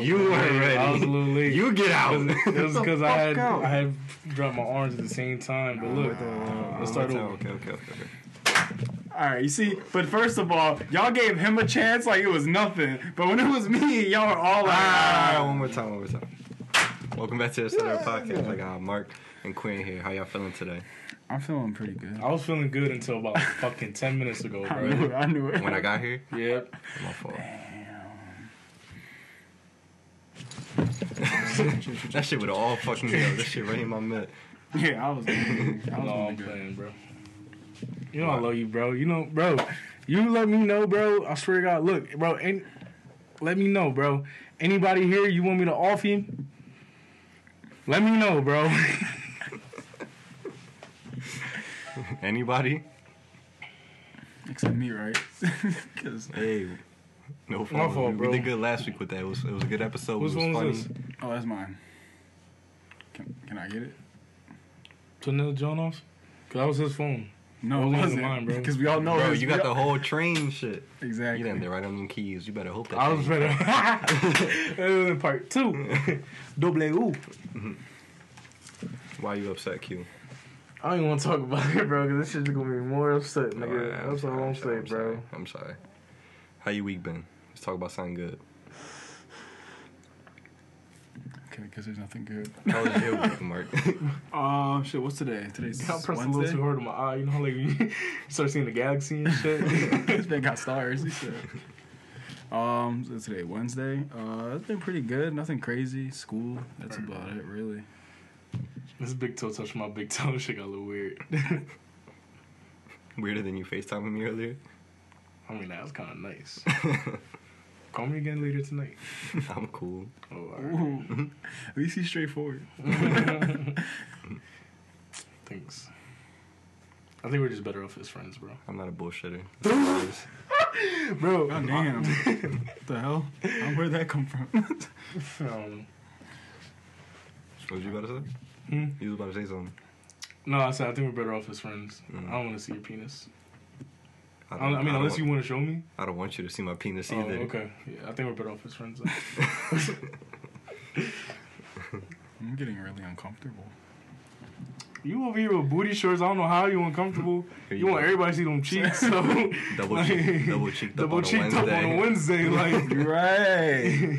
You weren't ready. I was a little late. You get out. It was because I had out. I had dropped my arms at the same time. But look, let's start over. Okay, okay, okay, okay. All right, you see, but first of all, y'all gave him a chance like it was nothing. But when it was me, y'all were all like, Ah, ah. one more time, one more time. Welcome back to the Center Podcast. I got Mark and Quinn here. How y'all feeling today? I'm feeling pretty good. I was feeling good until about fucking ten minutes ago, I knew it. I knew it. When I got here, Yep. my fault. Damn. That shit would have all fucking me up. That shit right in my mid. Yeah, I was. I was No, I'm playing, bro. You know I love you, bro. You know, bro. You let me know, bro. I swear to God. Look, bro. And let me know, bro. Anybody here you want me to off you? Let me know, bro. Anybody? Except me, right? Because Hey, no My fault. fault, we, bro. we did good last week with that. It was, it was a good episode. Whose it was funny. this? oh, that's mine. Can, can I get it? Turn the John off. Cause that was his phone. No, it wasn't wasn't. mine, bro. Because we all know. Bro, his- you we got all- the whole train shit. exactly. You didn't there right on them keys. You better hope that. I was train- better. was in part two. Double U. Mm-hmm. Why you upset, Q? I don't even want to talk about it, bro. Cause this shit's gonna be more upset, nigga. Alright, That's all sorry, I'm sorry, saying, bro. I'm sorry. How you week been? Let's talk about something good. Okay, because there's nothing good. How was your week, Mark? Oh shit! What's today? Today's I pressed a little too hard on my eye. You know how like you start seeing the galaxy and shit. this man got stars. He said. Um, so today Wednesday. Uh, it's been pretty good. Nothing crazy. School. That's about it, really. this big toe touched my big toe. Shit got a little weird. Weirder than you FaceTiming me earlier? I mean, that was kind of nice. Call me again later tonight. I'm cool. Oh, all right. At least he's straightforward. Thanks. I think we're just better off as friends, bro. I'm not a bullshitter. Bro, God damn. what the hell? Where'd that come from? Um, What was you about to say? hmm? You was about to say something. No, I said I think we're better off as friends. Mm. I don't want to see your penis. I, I, don't, I mean, don't unless want, you want to show me. I don't want you to see my penis Oh, either. okay. Yeah, I think we're better off as friends. I'm getting really uncomfortable. you over here with booty shorts. I don't know how you uncomfortable. You, you want everybody to see them cheeks, so Double like, cheek, double cheeked up double on a cheeked up on a Wednesday. Wednesday. Like right.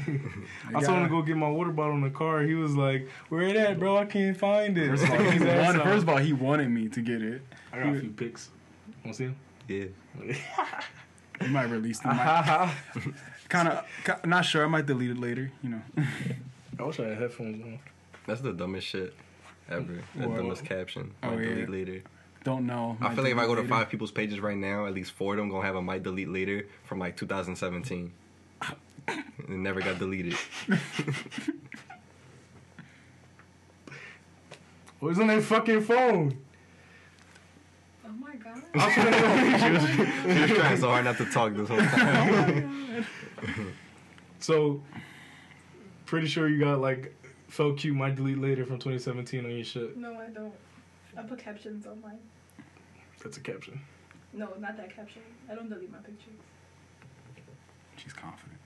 I told him to go get my water bottle in the car. He was like, "Where it at, bro? I can't find it." First of, all, he wanted, first of all, he wanted me to get it. I got a few pics. Want to see them? Yeah. He might release them. Kind of, not sure. I might delete it later. You know. I wish I had headphones on. That's the dumbest shit ever. The What? dumbest caption. Oh, Might yeah. delete later. Don't know. I feel like if I go to later. five people's pages right now, at least four of them gonna have a might delete later from like 2017. it never got deleted. What's on that fucking phone? My she, was, she was trying so hard not to talk this whole time. So, pretty sure you got like felt cute might delete later from 2017 on your shit. No, I don't. I put captions on mine. That's a caption. No, not that caption. I don't delete my pictures. She's confident.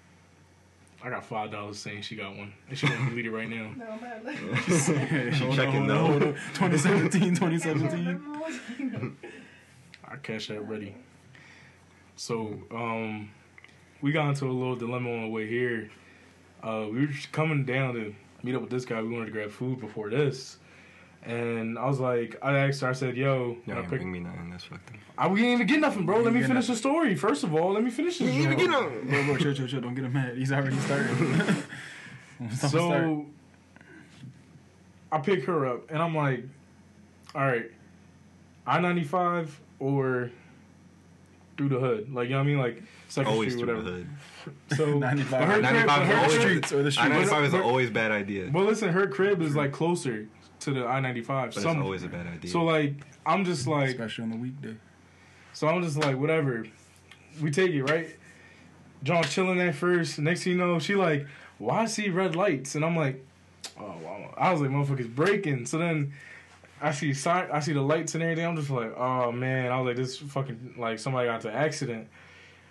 I got five dollars saying she got one. And she won't delete it right now. No, I'm not like. She checking hold on, though. 2017, 2017. I cash that ready. So, um, we got into a little dilemma on the way here. Uh, we were just coming down to meet up with this guy. We wanted to grab food before this. And I was like, I asked her, I said, yo, Y'all I, ain't pick, bring me nothing. That's fucked up. I, we ain't even get nothing, bro. Let me get finish the story. First of all, let me finish this. joint. Bro, bro, chill, chill, chill. Don't get him mad. He's already started. Don't start. So I pick her up and I'm like, all right, I ninety five or through the hood, like you know what I mean, like Second Always Street, through whatever. the hood. So 95. her 95 but is always streets or the I streets. 95 is But- always a bad idea. Well, listen, her crib is like closer to the I ninety five. But it's always a bad idea. So like, I'm just like, Especially on the weekday. so I'm just like, whatever. We take it right. John chilling at first. Next thing you know, she like, why I see red lights? And I'm like, oh wow. I was like, motherfuckers breaking. So then I see sign, I see the lights and everything. I'm just like, oh man. I was like, this fucking like somebody got an accident.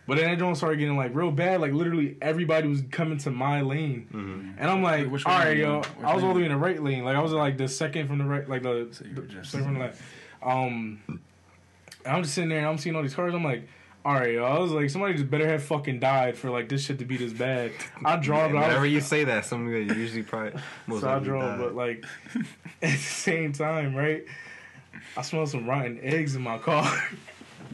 But then joint started getting like real bad. Like literally everybody was coming to my lane, Mhm. and I'm like, which all right, yo. I was all the way in the right lane. Like I was like the second from the right, like the, So the just- second from the left. Um, and I'm just sitting there and I'm seeing all these cars. I'm like. All right, yo. I was like, somebody just better have fucking died for like this shit to be this bad. I draw, but I Whenever was, you say that, somebody usually probably most so I draw, died. but like at the same time, right? I smell some rotten eggs in my car,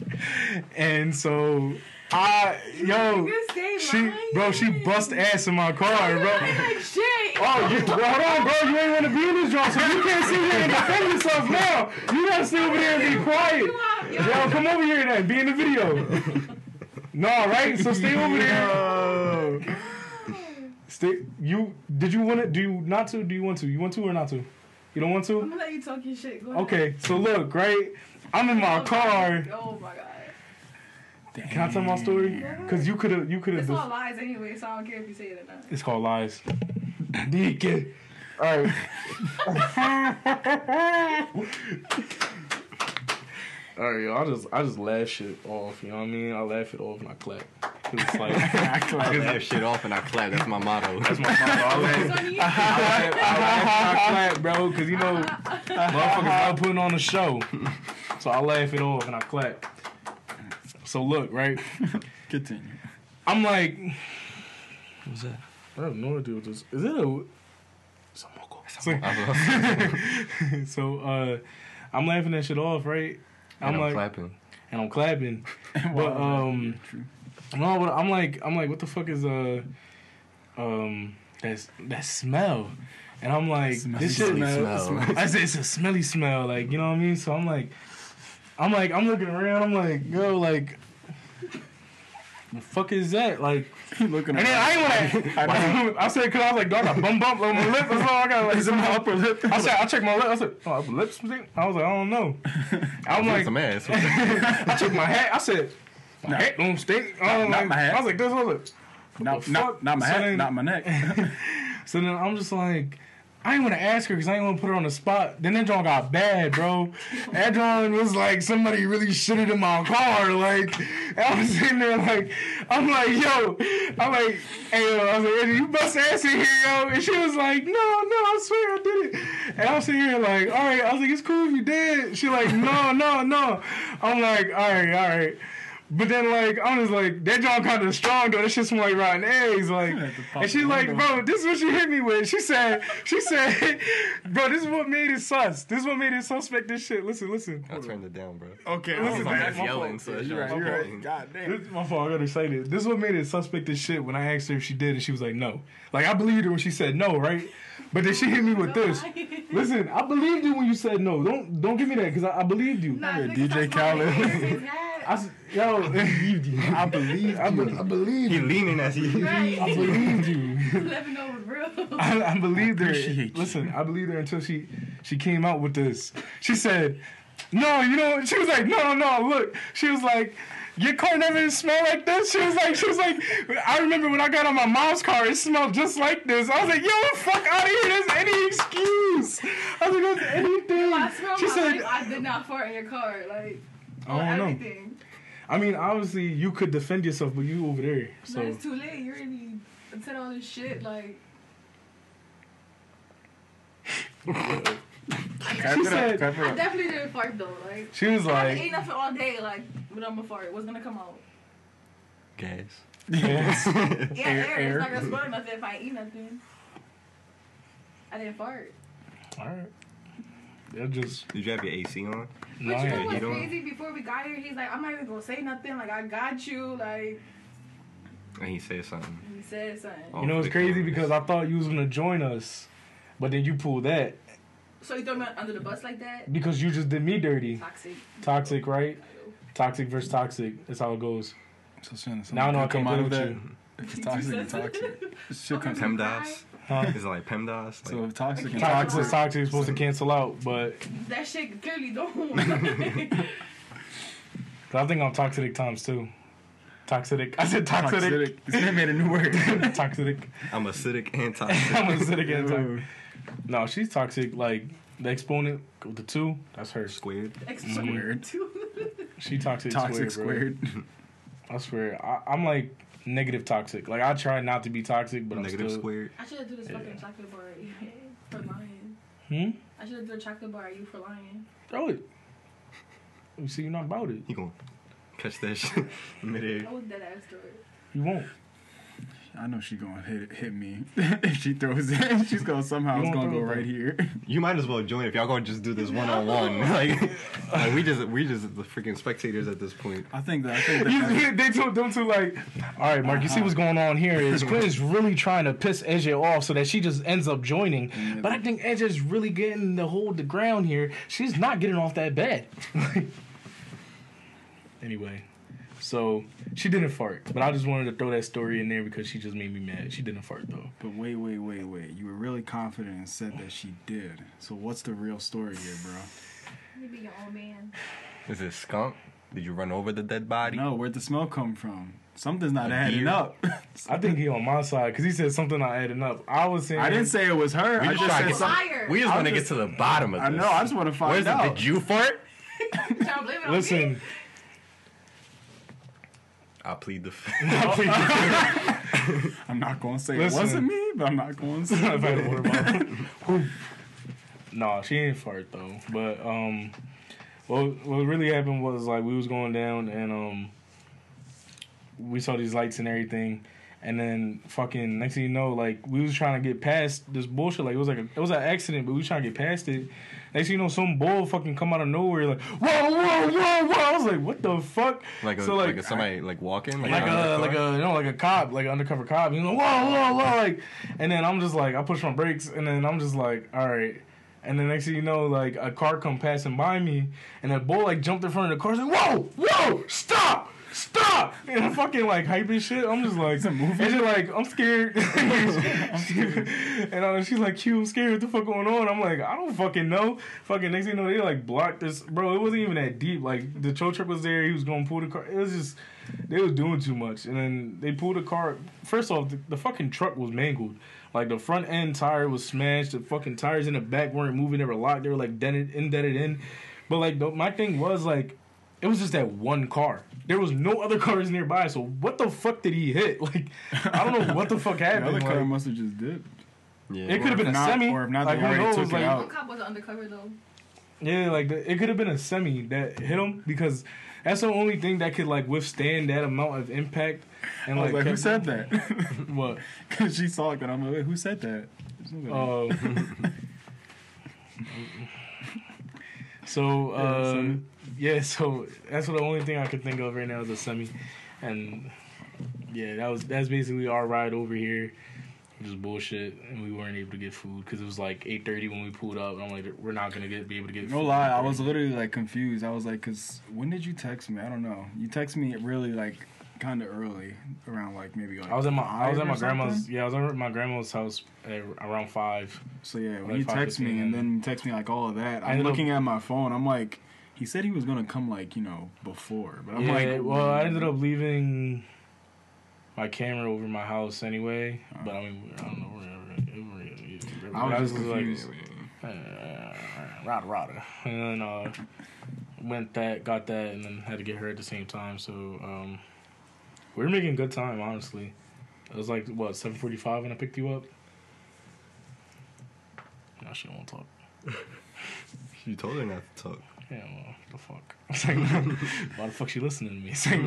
and so I, yo, she, bro, she bust ass in my car, bro. like shit. Oh, you, bro, hold on, bro. You ain't want to be in this joint, so you can't sit here and defend yourself now. You gotta stay over there and be quiet. Yo, come over here then. Be in the video. No, right? So stay over there. Stay. You did you want to? Do you not to? Do you want to? You want to or not to? You don't want I'm to? gonna let you talk your shit. Go ahead. Okay. So look, right? I'm in my oh car. Oh my god. Can I tell my story? Cause you could have. You could have. It's all have. lies anyway, so I don't care if you say it or not. It's called lies. Deacon. All right. All right, yo, I just I just laugh shit off. You know what I mean? I laugh it off and I clap. 'Cause it's like I laugh shit off and I clap. That's my motto. that's my motto. I laugh, It's on you. I laugh, I laugh and I clap, bro. Because you know, motherfuckers love putting on a show. So I laugh it off and I clap. So look, right? Continue. I'm like, What's that? I have no idea what this is. It a? It's a moco. So, so uh, I'm laughing that shit off, right? I'm I'm like, clapping. and I'm clapping. But um, no, but I'm like, I'm like, what the fuck is uh, um, that that smell? And I'm like, Smelly this shit. smell. I said it's a smelly smell, like you know what I mean. So I'm like, I'm like, I'm looking around. I'm like, yo, like, the fuck is that? Like, Looking and then I ain't want to. I said, cause I was like, do I got bum bump on my lip? That's all I got. Like, Is it my upper lip? I said, I checked my lip. I said, oh, upper lips. I was like, I don't know. I'm like, some ass. I checked my hat. I said, my Nah. hat don't stink. I was Not like, my hat. I was like, this was it. Not, not, not my So head, then- not my neck. So then I'm just like, I didn't want to ask her because I didn't want to put her on the spot. Then that John got bad, bro. That John was like somebody really shitted in my car. Like, I was sitting there like, I'm like, yo, I'm like, hey, yo, I was like, you bust ass in here, yo. And she was like, no, no, I swear I did it. And I'm sitting here like, all right. I was like, it's cool if you did. She like, no, no, no. I'm like, all right, all right. But then, like, I'm just like, that John kind of strong though. That shit smell like rotten eggs. Like, Had to pop and she's like, bro, this is what she hit me with. She said, she said, bro, this is what made it sus. This is what made it suspect. This shit. Listen, listen. I turned it down, bro. okay, Listen, I was my- like, my yelling, fault. so it's you're right, you're fault. right. God damn. This is my fault. I got excited. This is what made it suspect This shit when I asked her if she did, and she was like, no. Like I believed her when she said no, right? But then she hit me with this. Listen, I believed you when you said no. Don't don't give me that because I, I believed you. Nah, Yeah, DJ Khaled. his hat. Yo, I believed you. I believe I, be- I believed you. He leaning as he. Right. I believed you. Let me know it real. I, I believed her. appreciate you. Listen, I believed her until she she came out with this. She said, "No, you know." She was like, "No, no, look." She was like. Your car never smelled like this. She was like, she was like, I remember when I got on my mom's car, it smelled just like this. I was like, yo, fuck out of here. There's any excuse. I was like, there's anything. I She said, life. I did not fart in your car. Like, I don't know. everything. I mean, obviously, you could defend yourself, but you over there. But So it's too late. You already said all this shit. Like, She said- up, I definitely didn't fart though. Like, she was like, I like, ate nothing all day. Like, when I'm a fart, what's gonna come out? Gas. yes. Yeah, Air- air. air. It's not gonna smell nothing if I eat nothing. I didn't fart. all right. They're just Did you have your AC on? no, you know yeah, what's you don't- crazy? Before we got here, he's like, I'm not even gonna say nothing. Like, I got you. Like, And he said something. he said something. Oh, You know it's crazy because I thought you was gonna join us, but then you pulled that So you throw me under the bus like that? because you just did me dirty. Toxic. Toxic, right? Toxic versus toxic. That's how it goes. So Shannon, Now I know I come can't out of with that. you. If it's toxic and toxic. Shit comes Okay. PEMDAS? Huh? Is it like PEMDAS? So Like, if toxic and Toxic toxic. is toxic is supposed to cancel out, but That shit clearly don't. 'cause I think I'm toxic times two. Toxic. I said toxic. Toxic. This man made a new word. toxic. I'm acidic and toxic. I'm acidic and toxic. Ooh. No, she's toxic. Like the exponent with the two, that's her. Squared. Squared. She toxic, Toxic squared. squared. I swear, I, I'm like negative toxic. Like I try not to be toxic, but Negative I'm still. squared. I should have do this Yeah. fucking chocolate bar at you for lying. Hmm. I should have do a chocolate bar at you for lying. Throw it. You see, you're not about it. You gonna catch that shit midair. I was dead ass through it. You won't. I know she gonna hit hit me if she throws it. She's gonna somehow it's gonna go it, right here. You might as well join if y'all gonna just do this one on one. Like, like we just we just the freaking spectators at this point. I think that I think You- that they told them to like, all right, Mark. You see what's going on here is Quentin's really trying to piss AJ off so that she just ends up joining. But I think AJ's really getting to hold the ground here. She's not getting off that bed. anyway, so she didn't fart, but I just wanted to throw that story in there because she just made me mad. She didn't fart though. But wait, wait, wait, wait. You were really confident and said that she did. So what's the real story here, bro? You be your own man. Is it skunk? Did you run over the dead body? No, where'd the smell come from? Something's not A adding deer? up. I think he on my side because he said something not adding up. I was saying I didn't say it was her. We I just just said to get something. We just want to get to the bottom of this. I know. I just want to find Where's it? out. Did you fart? Trying to blame it on me. Listen, I plead the fifth. I'm not gonna say Listen. it wasn't me, but I'm not going to I've say. had a water bottle. Whew. nah, she ain't fart though. But um, what what really happened was like we was going down and um, we saw these lights and everything, and then fucking next thing you know, like we was trying to get past this bullshit. Like it was like a, it was an accident, but we was trying to get past it. Next thing you know, some bull fucking come out of nowhere like whoa whoa whoa whoa. I was like, what the fuck? Like a So, like, like, a somebody like walking like, like a like a you know like a cop like an undercover cop you know whoa whoa whoa like and then I'm just like I push my brakes and then I'm just like all right and then next thing you know like a car come passing by me and that bull like jumped in front of the car and like whoa whoa stop stop! And I'm fucking like hyping shit. I'm just like It's a movie. and she's like I'm scared. And uh, she's like Q I'm scared. What the fuck going on? I'm like I don't fucking know. Fucking next thing you know they like blocked this. Bro it wasn't even that deep. Like the tow truck was there. He was gonna pull the car. It was just they was doing too much. And then they pulled the car. First off the, the fucking truck was mangled. Like the front end tire was smashed. The fucking tires in the back weren't moving. They were locked. They were like dented indented in. But like the, my thing was like it was just that one car there was no other cars nearby so what the fuck did he hit like i don't know what the fuck The happened other car like, must have just dipped. yeah. it could have been a not- semi or if not, like they who already knows took it like out. One cop wasn't undercover though. yeah, like it could have been a semi that hit him because that's the only thing that could like withstand that amount of impact. And I was like, who said that? What? Because she saw it, and I'm like, who said that? There's nobody. Uh, so uh, semi. Yeah, so that's the only thing I could think of right now is a semi, and yeah, that was that's basically our ride over here. Just bullshit, and we weren't able to get food because it was like eight thirty when we pulled up. And I'm like, we're not gonna get be able to get. No food lie, I was literally like confused. I was like, cause when did you text me? I don't know. You text me really like kind of early, around like maybe like. I was at my I was at my grandma's something? yeah I was at my grandma's house around five. So yeah, when like you text 5:15 me and then text me like all of that, I'm ended up- looking at my phone. I'm like, he said he was gonna come like you know before, but I'm yeah, like, well I ended up leaving my camera over my house anyway. But I mean I don't know where. I was just like, confused. uh, rada rada, and then uh, went that got that, and then had to get her at the same time. So um, we were making good time, honestly. It was like what seven forty five when I picked you up. Now she don't want to talk. You told her not to talk. Yeah, well, the fuck. It's like, why the fuck she listening to me? It's like,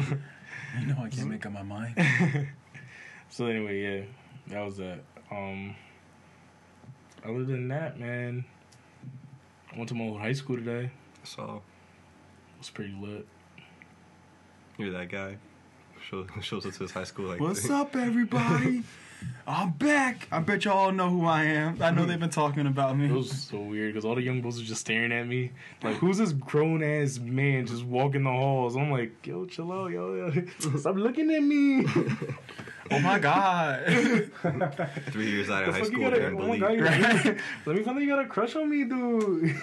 You know, I can't make up my mind. so anyway, yeah, that was that. Um, other than that, man, I went to my old high school today. So It was pretty lit. you're that guy. Shows shows up to his high school like What's up, everybody? I'm back. I bet y'all know who I am. I know they've been talking about me. It was so weird because all the young bulls were just staring at me. Like, who's this grown ass man just walking the halls? I'm like, yo, chill out, yo, yo. Stop looking at me. oh my god. Three years out of high The fuck you school, got a- they're in oh the my. God, you- Let me find out you got a crush on me, dude.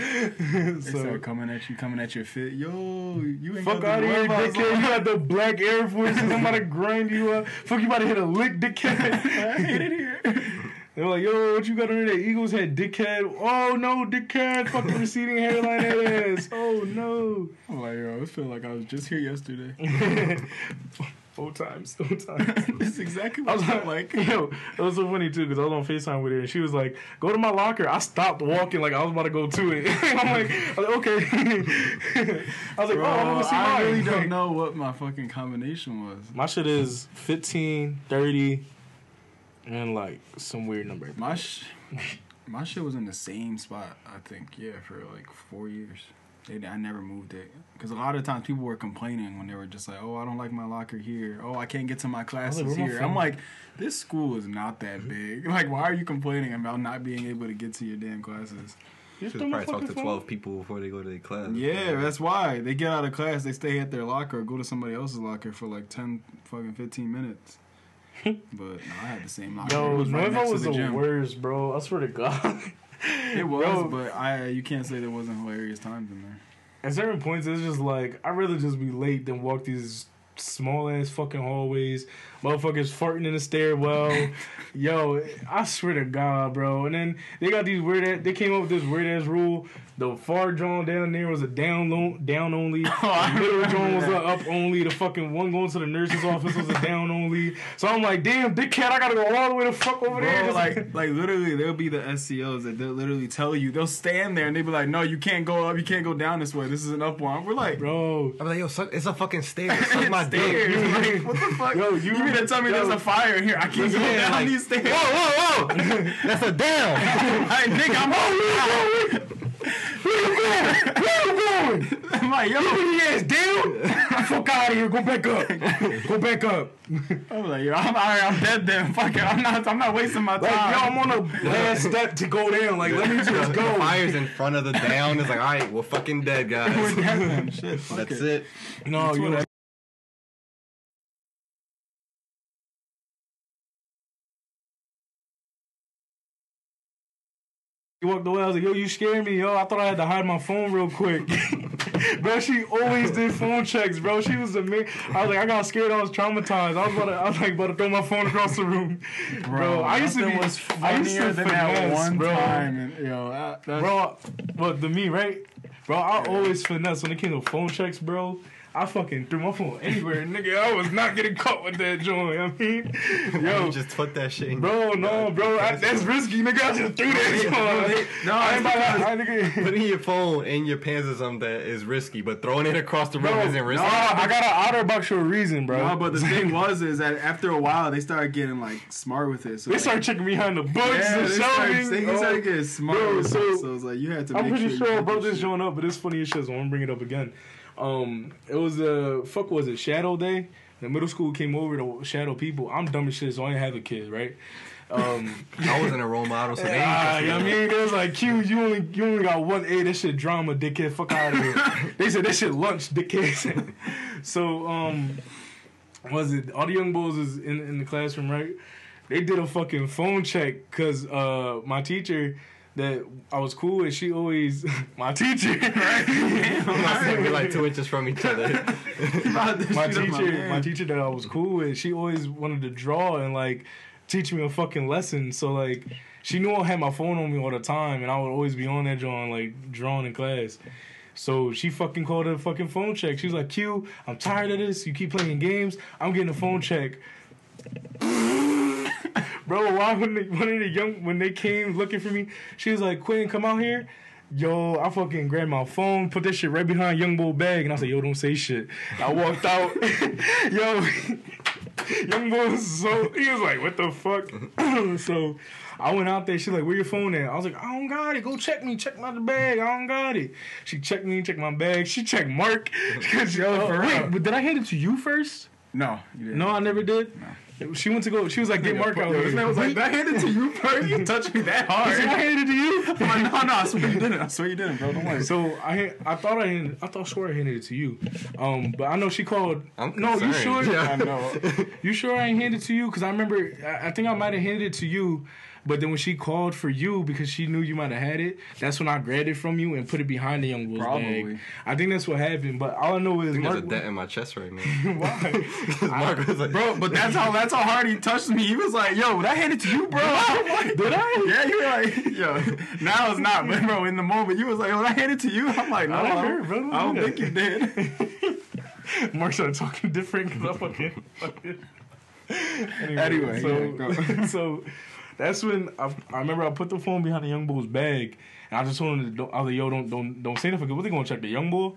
They so, start coming at you, coming at your fit. Yo, you ain't fuck got out the of here, dickhead. You got the black Air Forces. I'm about to grind you up. Fuck, you about to hit a lick, dickhead. I hate it here. They're like, yo, what you got under that Eagles head, dickhead? Oh no, dickhead, fucking receding hairline ass. Oh no. I'm like, yo, I feel like I was just here yesterday. Old times, old times. That's exactly I what was I like, like. yo, it was so funny too because I was on Facetime with her and she was like, "Go to my locker." I stopped walking like I was about to go to it. I'm like, I was like, okay. I was like, Bro, oh, I'm gonna see I mine. really don't know what my fucking combination was. My shit is 15, 30, and like some weird number. My sh- my shit was in the same spot. I think yeah for like four years. They, I never moved it because a lot of times people were complaining when they were just like, "Oh, I don't like my locker here. Oh, I can't get to my classes where my here." phone? I'm like, "This school is not that mm-hmm. big. Like, why are you complaining about not being able to get to your damn classes?" You Should probably talk to fucking phone? twelve people before they go to their class. Yeah, that's why they get out of class. They stay at their locker or go to somebody else's locker for like ten fucking fifteen minutes. but no, I had the same locker. Yo, it was right Nova next to was the the gym. worst, bro. I swear to God. It was, Bro. but I you can't say there wasn't hilarious times in there. At certain points, it's just like I'd rather just be late than walk these small ass fucking hallways. Motherfuckers farting in the stairwell. Yo, I swear to God, bro. And then they got these weird. Ass, they came up with this weird ass rule. The far drawn down there was a down low, down only. Oh, I the middle remember drawn was a up only. The fucking one going to the nurse's office was a down only. So I'm like, damn, dickhead, I gotta go all the way the fuck over there. Bro, Just- like, like literally, there'll be the SCOs that they'll literally tell you. They'll stand there and they'll be like, "No, you can't go up. You can't go down this way. This is an up one." We're like, bro. I'm like, yo, suck, it's a fucking stairs. Suck my stairs. dick. Like, what the fuck? Yo, you, you- mean to tell me yo. there's a fire in here? I can't go Yeah, down like- these stairs. Whoa, whoa, whoa! That's a down. I think I'm on Where you going? Where you going? I'm like, yo, Put your ass down. Fuck out of here. Go back up. Go back up. I'm like, yo, I'm all right, I'm dead then. Fuck it, I'm not, I'm not wasting my Like, time. yo, I'm on the last step to go down. Like, let me just The go. fire's in front of the down. It's like, all right, we're fucking dead, guys. We're guys. dead then. Shit, fuck That's it. it. No, That's you what know. I- He walked away. I was like, "Yo, you scared me, yo. I thought I had to hide my phone real quick." bro, she always did phone checks, bro. She was a man. I was like, I got scared. I was traumatized. I was about to, I was like, about to throw my phone across the room, bro. I used to be. was I used to than that finesse, one bro. time. And, yo, that, bro. What the me, right? Bro, I always finesse when it came to phone checks, bro. I fucking threw my phone anywhere, nigga. I was not getting caught with that joint. I mean, Yo, yo, just put that shit in. bro, no, bro, I, that's risky, nigga. I just threw that joint. no, I ain't about to, nigga. Putting your phone in your pants or something that is risky, but throwing it across the room Bro, isn't risky. no, risky. I got an outer box for a reason, bro. No, but the thing was is that after a while they started getting like smart with it. So they like, started checking behind the books yeah, and they started, they Oh, started getting smart bro, with so- it. So it's like you had to. I'm make pretty sure, sure you I did brought this joint up, but it's funny as shit, so I'm gonna bring it up again. Um, it was a fuck was it Shadow Day? The middle school came over to shadow people. I'm dumb as shit, so I didn't have a kid, right? Um, I wasn't a role model, so they ain't ah, just- I mean, it was like, Q, you only you only got one A. That shit drama, dickhead. Fuck out of here. they said that shit lunch, dickhead. so, um, was it all the young bulls is in in the classroom, right? They did a fucking phone check because uh my teacher that I was cool with, she always my teacher, right? I'm not saying we're like two inches from each other. my teacher, man. my teacher that I was cool with, she always wanted to draw and like teach me a fucking lesson. So like, she knew I had my phone on me all the time, and I would always be on that drawing, like drawing in class. So she fucking called it a fucking phone check. She was like, "Q, I'm tired of this. You keep playing games. I'm getting a phone check." Bro, why when they, one of the young when they came looking for me, she was like, "Quinn, come out here." Yo, I fucking grabbed my phone, put that shit right behind Young Bull bag, and I said, "Yo, don't say shit." I walked out. Yo, Young Bull was so he was like, "What the fuck?" so I went out there. She's like, "Where your phone at?" I was like, "I don't got it. Go check me. Check my bag. I don't got it." She checked me, checked my bag. She checked Mark. Yo, oh, for wait, real. but did I hand it to you first? No, you didn't. No, I never did. She went to go. She was like, "Get Mark out Yo, here." This man was like, "Did I hand it to you first? You touched me that I said, I hard." handed it to you. I'm like, no, no, I swear you didn't. I swear you didn't, bro. Don't worry. So I I thought I handed, I thought sure I handed it to you, um, but I know she called. I'm no, you sure? Yeah. I know. You sure I ain't handed it to you? Because I remember, I, I think I might have handed it to you, But then when she called for you because she knew you might have had it, that's when I grabbed it from you and put it behind the young bull's Probably. bag. I think that's what happened. But all I know is I think there's a Mark, dent in my chest right now. why? 'Cause Mark was like, Bro, but that's how that's how hard he touched me. He was like, "Yo, would I hand it to you, bro?" I'm like, Did I? Yeah, you were like, "Yo." Now it's not, but bro, in the moment, you was like, "Would I hand it to you?" I'm like, "No, I I didn't don't, hear it, bro. I don't Yeah. think you did." Mark started talking different because I fucking. fucking Anyway, so yeah, so that's when I, I remember I put the phone behind the young bull's bag, and I just told him, to, I was like, "Yo, don't don't don't say nothing. 'cause What they gonna check the young bull?"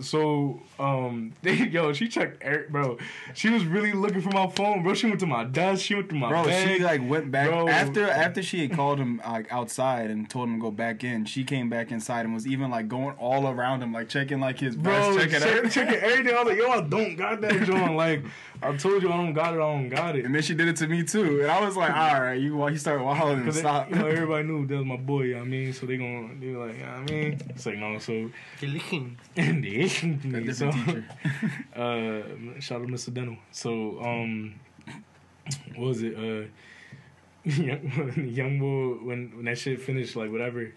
So um, they, yo, she checked, Eric, bro. She was really looking for my phone, bro. She went to my desk. She went to my Bro, bag. she like went back Bro. after after she had called him like outside and told him to go back in. She came back inside and was even like going all around him, like checking like his Bro, vest, checking check, everything. checking everything. I was like, yo, I don't got that joint. Like, I told you I don't got it. I don't got it. And then she did it to me too, and I was like, "All right, you." While he started wilding and Because stop. you know everybody knew that was my boy. You know I mean, so they gonna they were like, you know what I mean, it's like no. So and the Asian A nigga, so different teacher. uh, shout out Mr. Dental. So um, what was it? Uh, young, young boy when when that shit finished, like whatever.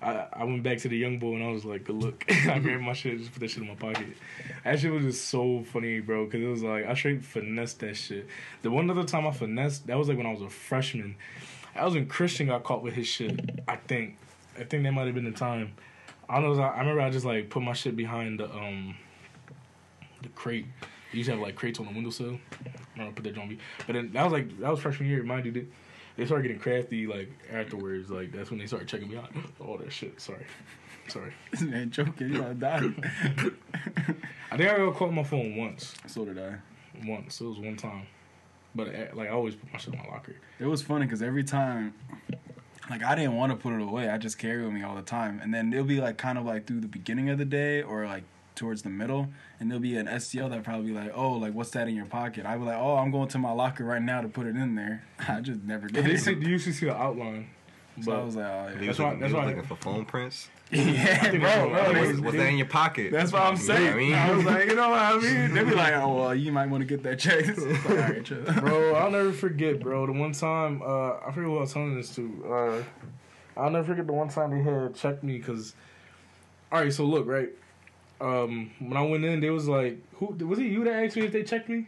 I, I went back to the young boy and I was like, good look. I grabbed my shit, just put that shit in my pocket. That shit was just so funny, bro, because it was like, I straight finessed that shit. The one other time I finessed, that was like when I was a freshman. I was when Christian got caught with his shit, I think. I think that might have been the time. I don't know. I remember I just like put my shit behind the um the crate. You used to have like crates on the windowsill. I remember I put that on me. But then that was like that was freshman year, mind you. They, they started getting crafty like afterwards. Like that's when they started checking me out. All that shit. Sorry, sorry. This man joking, you about to die. I think I got caught my phone once. so did I. Once it was one time. But uh, like I always put my shit in my locker. It was funny because every time, like I didn't want to put it away. I just carry it with me all the time, and then it'll be like kind of like through the beginning of the day or like towards the middle, and there'll be an STL that probably be like, "Oh, like what's that in your pocket?" I'd be like, "Oh, I'm going to my locker right now to put it in there." I just never did You it. you used to see the outline. So I was like, "Oh, yeah." was That's why- looking, that's he was why- looking for phone prints. yeah, bro, bro. I they- What's, what's that in your pocket? That's what I'm You know saying. what I mean? I was like, you know what I mean? They be like, oh, well, you might want to get that checked. Like, all right, bro, I'll never forget, bro. The one time, uh, I forget who I was telling this to. Uh, I'll never forget the one time they had checked me because. All right, so look, right. Um, when I went in, they was like, "Who was it? You that asked me if they checked me?"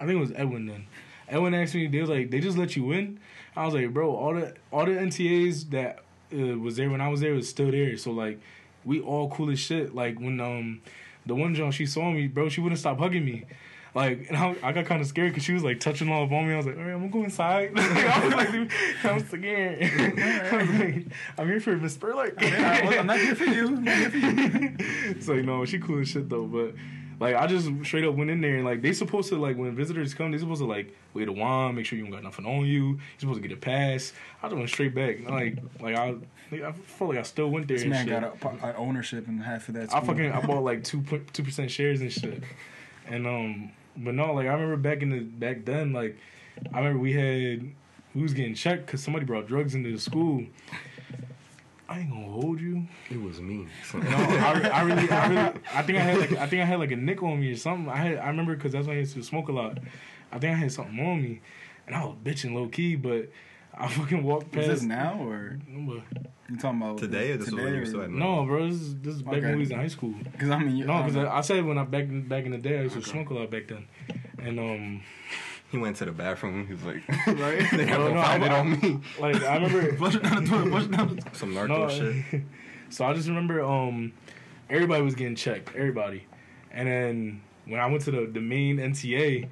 I think it was Edwin then. Edwin asked me. They was like, "They just let you in." I was like, "Bro, all the all the NTAs that uh, was there when I was there was still there. So like, we all cool as shit. Like when um the one John she saw me, bro, she wouldn't stop hugging me. Like, and I, I got kind of scared because she was like touching all up on me. I was like, all right, I'm gonna go inside. I was like, I'm scared. I was like, I'm here for Miss Spurlock. I'm not here for you. I'm not here for you. so you know, she cool as shit though. But like, I just straight up went in there and like they supposed to like when visitors come, they supposed to like wait a while, make sure you don't got nothing on you. You're supposed to get a pass. I just went straight back. Like, like I, I felt like I still went there. This and man shit. got a, an ownership in half of that. I fucking I bought like two two percent shares and shit, and um, but no, like I remember back in the back then, like I remember we had we was getting checked because somebody brought drugs into the school. I ain't gonna hold you. It was me. No, I, I really, I really, I think I had like I think I had like a nickel on me or something. I had I remember because that's when I used to smoke a lot. I think I had something on me, and I was bitching low key, but I fucking walked past. Is this now or you talking about Today or this was when you still had no, bro, this is this is back Okay. when we was in high school. Because I mean, you, No, because don't. I, I said when I back in, back in the day, I used to smoke a lot back then, and um, He went to the bathroom. He was like, right. they have to no, find I- it on me. like I remember, Flush it down the toilet. Flush it down the Some narco no, shit. so I just remember um, everybody was getting checked, everybody, and then when I went to the the main NTA.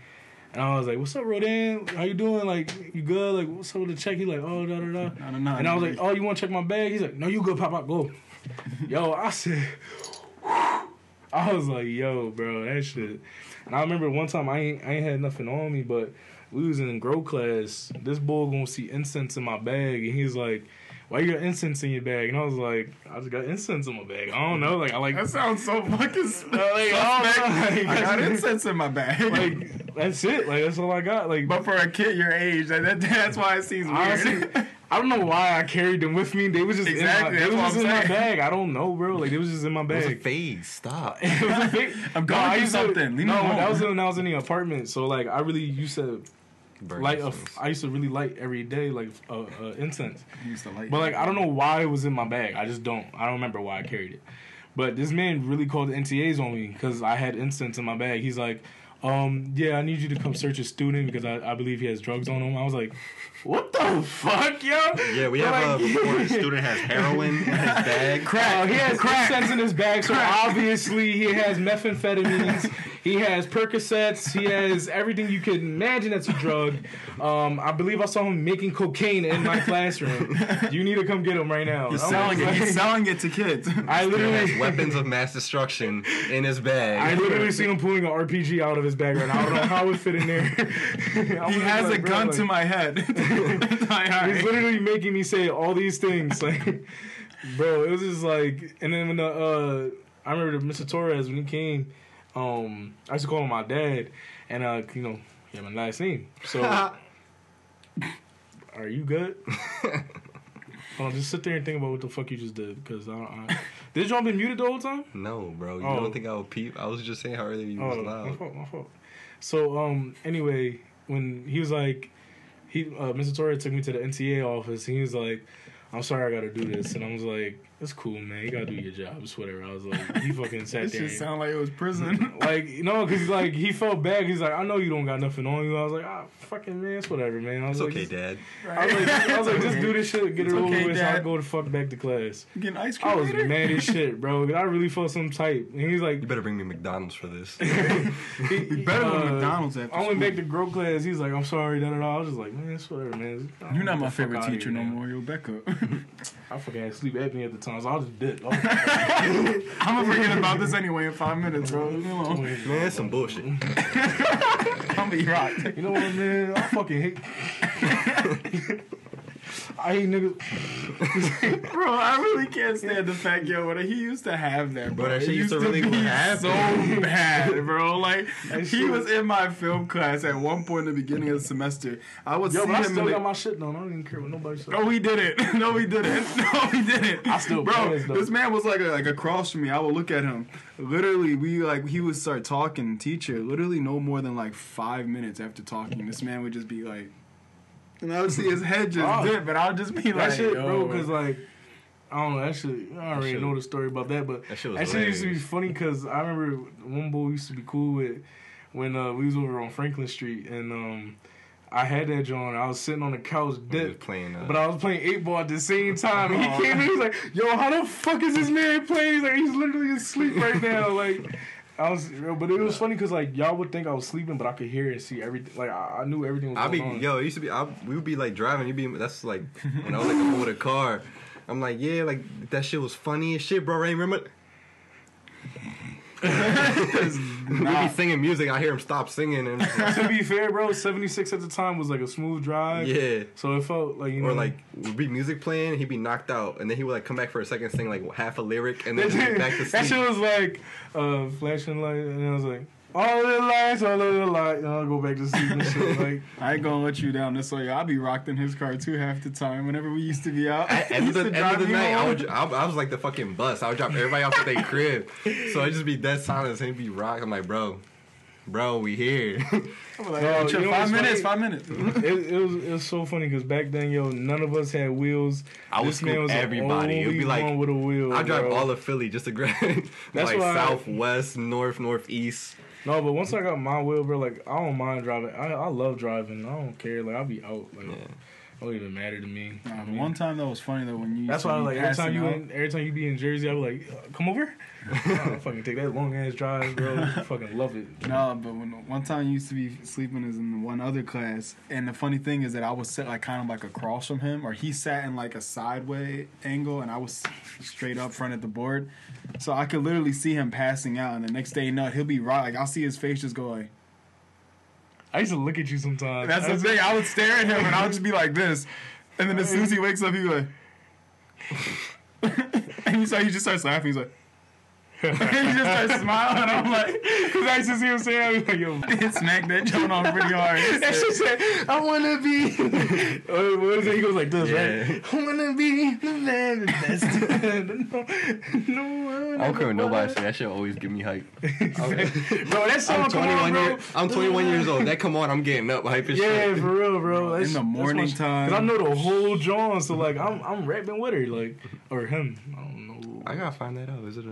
And I was like, "What's up, Rodan? How you doing? Like, you good? Like, what's up with the check?" He like, "Oh, da da da." And I was like, "Oh, you want to check my bag?" He's like, "No, you good, pop, pop, go." yo, I said, I was like, "Yo, bro, that shit." And I remember one time I ain't I ain't had nothing on me, but we was in grow class. This boy gonna see incense in my bag, and he's like, "Why you got incense in your bag?" And I was like, "I just got incense in my bag. I don't know. Like, I like, that sounds so fucking. like. I. I got incense in my bag. Like, that's it. Like, that's all I got. Like, but for a kid your age, that, that that's why it seems weird. Honestly, I don't know why I carried them with me. They was just Exactly, in my, they that's was what just I'm in my bag. I don't know, bro. Like they was just in my It was a bag. phase. Stop. It was a big- I'm No, going I through used something. Leave me no, alone. that was when I was in the apartment. So like, I really used to Burn light a. I used to really light every day like uh, uh, incense. He used to light But like I don't know why it was in my bag. I just don't. I don't remember why I carried it. But this man really called the NTAs on me because I had incense in my bag. He's like, um, yeah, I need you to come search a student because I, I believe he has drugs on him. I was like, what the fuck, yo? Yeah, we have like- a report a student has heroin in his bag. Uh, he has incense in his bag, so obviously he has methamphetamines, he has Percocets, he has everything you could imagine that's a drug. Um, I believe I saw him making cocaine in my classroom. You need to come get him right now. He's I'm selling it. like- He's selling it to kids. I He has literally, weapons of mass destruction in his bag. I literally see him pulling an RPG out of his bag right now. I don't know how it fit in there. he has a gun to my head. He's literally making me say all these things, like, bro. It was just like, and then when the uh, I remember Mr. Torres when he came, um, I used to call him my dad, and uh, you know, he had my last name. So, are you good? Hold on, just sit there and think about what the fuck you just did, because I, I did y'all been muted the whole time? No, bro. You Oh. don't think I would peep? I was just saying how earlier you Oh, was my fault, my fault. So, um, anyway, when he was like, he, uh, Mr. Torres took me to the NTA office. And he was like, "I'm sorry, I gotta do this," and I was like, "It's cool, man. You gotta do your job. It's whatever." I was like, he fucking sat This there. just sound like it was prison. like you know, cause like he felt bad. He's like, I know you don't got nothing on you. I was like, ah, fucking man, it's whatever, man. I was It's like, okay, Dad. I was like, I was like, just do this shit, get It's it over okay, with, so I Dad. go the fuck back to class. Getting ice cream. I was later? mad as shit, bro. 'cause I really felt some type, and he's like, You better bring me McDonald's for this. he, You better go uh, McDonald's after I went school. back to grow class. He's like, I'm sorry, da da da. I was just like, man, it's whatever, man. You're not my favorite teacher here, no man. more. You're Becca. I fucking had sleep apnea at the time, so I'll just did. I was I'm gonna forget about this anyway in five minutes, bro. Leave me alone. Oh, man, that's some bullshit. I'm gonna be rocked. you know what, man? I fucking hate. I hate niggas. Bro, I really can't stand the fact, yo, when he used to have that, bro. Bro, that shit used to really be happen. so bad, bro. Like That he shit- was in my film class at one point in the beginning of the semester. I would Yo, see but I him. still got the, my shit done. I don't even care what nobody said. no, he didn't. No, he didn't. No, he didn't. I still bro. pass, though. This man was like a, like across from me. I would look at him. Literally, we like he would start talking. Teacher, literally, no more than like five minutes after talking, this man would just be like. And I would see his head just Oh. dip, and I'll just be that like, shit, bro, because like. I don't know that shit. I already shit- know the story about that, but That shit that shit used to be funny because I remember one boy used to be cool with when uh, we was over on Franklin Street, and um, I had that joint. I was sitting on the couch, dip, playing. Uh, but I was playing eight ball at the same time. And he came in, he's like, "Yo, how the fuck is this man playing?" He's like, "He's literally asleep right now." Like, I was, but it was funny because like y'all would think I was sleeping, but I could hear and see everything. Like I, I knew everything was I be on. yo, it used to be. I, we would be like driving. You'd be that's like when I was like over the car. I'm like, yeah, like that shit was funny as shit, bro. Right? Remember? we be singing music. I hear him stop singing, and to be fair, bro, seventy six at the time was like a smooth drive. yeah. So it felt like you know, Or like would be music playing, he'd be knocked out, and then he would like come back for a second, sing like half a lyric, and then that, back to sleep. that shit was like uh, flashing light, and I was like, all the lights, all of the light, and I'll go back to sleep and shit. Like, I ain't gonna let you down this way. I'll be rocked in his car too half the time. Whenever we used to be out, At end used the, to end of drive the night, I, would, I, I was like the fucking bus. I would drop everybody off at their crib, so I just be dead silence and he'd be rock. I'm like, bro, bro, we here. I'm like, No, hey, you chill, five minutes, funny? five minutes. it, it was it was so funny because back then, yo, none of us had wheels. I would This man was the everybody. It would be like- with a wheel. I drive bro. all of Philly just to grab That's like why I- southwest, north, northeast. No, but once I got my wheel, bro, like I don't mind driving. I, I love driving. I don't care. Like I'll be out. Like Yeah. it don't even matter to me. Nah, I the mean, one time that was funny though when you. that's why I like every time you out. in, every time you be in Jersey, I be like, uh, come over. I fucking take that long ass drive, bro. I fucking love it. No, but when one time you used to be sleeping is in the one other class, and the funny thing is that I was sit like kind of like across from him, or he sat in like a sideway angle, and I was straight up front at the board, so I could literally see him passing out. And the next day, you know, he'll be right. Like I'll see his face just go like. I used to look at you sometimes. That's I the thing. I would stare at him, and I would just be like this, and then as soon as he wakes up, he be like. and he, so he just starts laughing. He's like. he just starts smiling. I'm like, Cause I used to see him saying, I was like, yo, smack that joint on pretty hard. that shit said, I wanna be. Uh, what is it? He goes like this, Yeah. right? I wanna be the very best. no, no one. I don't care what nobody was. say. That shit always give me hype. bro, that song I'm 21 on, bro. years. I'm 21 years old. That come on. I'm getting up hype as Yeah, shit. for real, bro. That's, In the morning my- time. Cause I know the whole John, so like I'm I'm rapping with her, like or him. I don't know. I gotta find that out. Is it a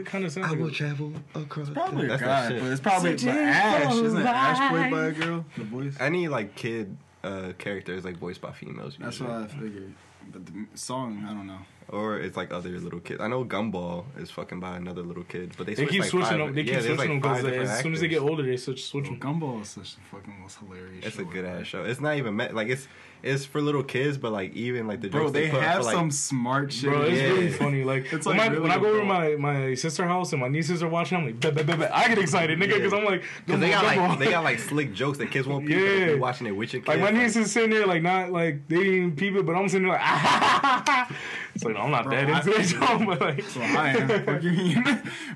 It, kind of sounds I like will a, travel across. Probably a That's guy, but it's probably but Searching Ash. for Isn't Ash played by a girl? The voice. Any like kid uh, character is like voiced by females. That's usually. what I figured. But the song, I don't know. Or it's like other little kids. I know Gumball is fucking by another little kid, but they, they switch, keep like, switching five- them. They keep yeah, there's, switching like, them because five as soon as they get older, they switch switch them. Gumball is such a fucking most hilarious. It's a good bro. ass show. It's not even met, like it's it's for little kids, but like even like the Bro, jokes they they, put have for, like, some smart shit. Bro, it's Yeah. really funny. Like, It's when, like my, really when I go over my my sister house and my nieces are watching, I'm like, bet, bet, bet, bet. I get excited, nigga, Yeah. because I'm like, Cause they got like Gumball. they got like slick jokes that kids won't peep. Yeah. Yeah. Watching it with your kids. Like my niece is sitting there, like not like they didn't even peep it, but I'm sitting there like, ah, it's like no, I'm not Bro, that into it, John, but like, So I am. Fuck you mean?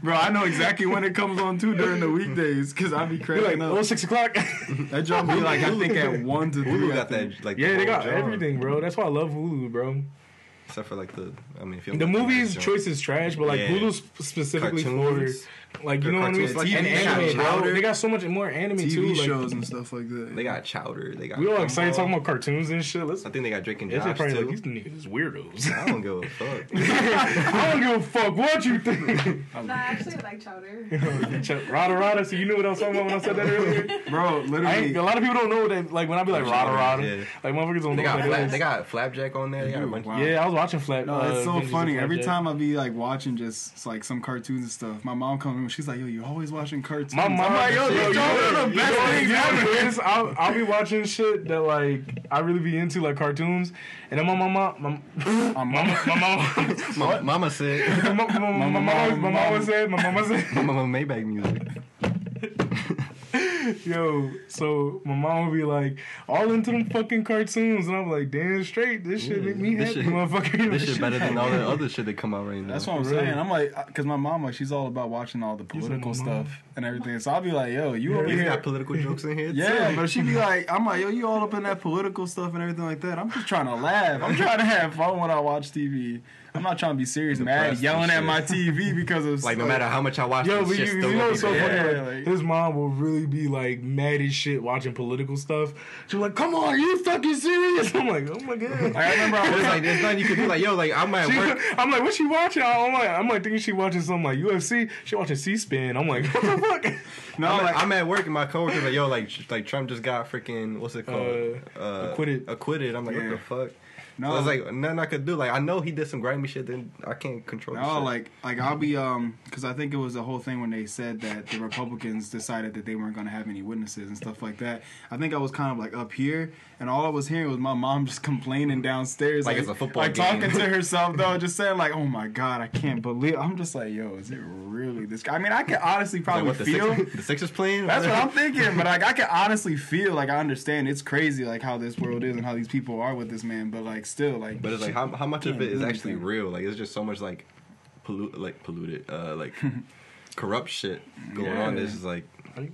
Bro, I know exactly when it comes on too during the weekdays because I be you're cracking like, up. oh, six o'clock. That job be like I think at one to three. Hulu got that like yeah, the they got genre. everything, bro. That's why I love Hulu, bro. except for like the. I mean, if you The movies choice is trash, but like Yeah. Hulu's specifically Cartoons. for like you know what I mean, cartoons, like like, they got anime. Chowder. They got so much more anime TV too. Like, shows and stuff like that. They got Chowder. They got. we all excited Gumball. talking about cartoons and shit. Let's. I think they got Drake and It's Josh probably too. like these niggas is weirdos. I don't give a fuck. I don't give a fuck what you think. Nah, actually, like chowder. rada rada. So you knew what I was talking about when I said that earlier. Bro, literally. ain't, a lot of people don't know that. Like when I be like rada rada, Yeah. like motherfuckers don't They know got what fla- they got Flapjack on there. They got a bunch. Wow. Yeah, I was watching Flat. No, uh, it's so funny. Every time I be like watching just like some cartoons and stuff, my mom comes in. She's like, "Yo, you always watching cartoons?" My mom, like, "Yo, yo, these you joints know, are the best things ever." what it is? I'll, I'll be watching shit that like I really be into, like cartoons, and then my mama, my, um, my mama, my mama, Ma- Mama said. my, my, my, my, my, mama, my mama said, my mama said, Mama Maybach music. yo. So my mom would be like, all into them fucking cartoons, and I'm like, damn straight, this shit make me This happy, shit- motherfucker. This shit better than all the other shit that come out right now. That's what I'm Really? saying. I'm like, because my mom, like, she's all about watching all the You said political mom. stuff and everything. So I'll be like, "Yo, you over here?" got political jokes in here. Yeah, too. but she'd be like, I'm like, yo, you all up in that political stuff and everything like that. I'm just trying to laugh. I'm trying to have fun when I watch TV. I'm not trying to be serious, mad, Depressed yelling at my TV because of Like no matter how much I watch, Yo, this but shit you, still you know gonna what's be so bad. funny? Yeah, Like, like- his mom will really be like mad as shit watching political stuff. She's like, "Come on, are you fucking serious?" I'm like, "Oh my god." I remember I was like, like there's nothing you can do. Like yo, like I'm at She- work. I'm like, what she watching? I'm like, I'm like thinking she watching something like UFC. She watching C-SPAN. I'm like, what the fuck? no, I'm, like, at, I'm at work and my coworker's like, yo, like, like Trump just got freaking what's it called? Uh, acquitted. Acquitted. I'm like, Yeah. what the fuck? No, So it's like nothing I could do. Like I know he did some grimy shit. Then I can't control. the No, like like I'll be um because I think it was the whole thing when they said that the Republicans decided that they weren't going to have any witnesses and stuff like that. I think I was kind of like up here, and all I was hearing was my mom just complaining downstairs, Like it's a football like game. talking to herself though, just saying like, "Oh my god, I can't believe." I'm just like, "Yo, is it really this?" guy? I mean, I can honestly Like, probably what the feel. Sixers, the Sixers playing? That's what I'm thinking, but like I can honestly feel like I understand it's crazy like how this world is and how these people are with this man, but like still like. But it's like how how much of it is actually anything. real? Like it's just so much like pollu- like polluted, uh, like corrupt shit going on. This is like,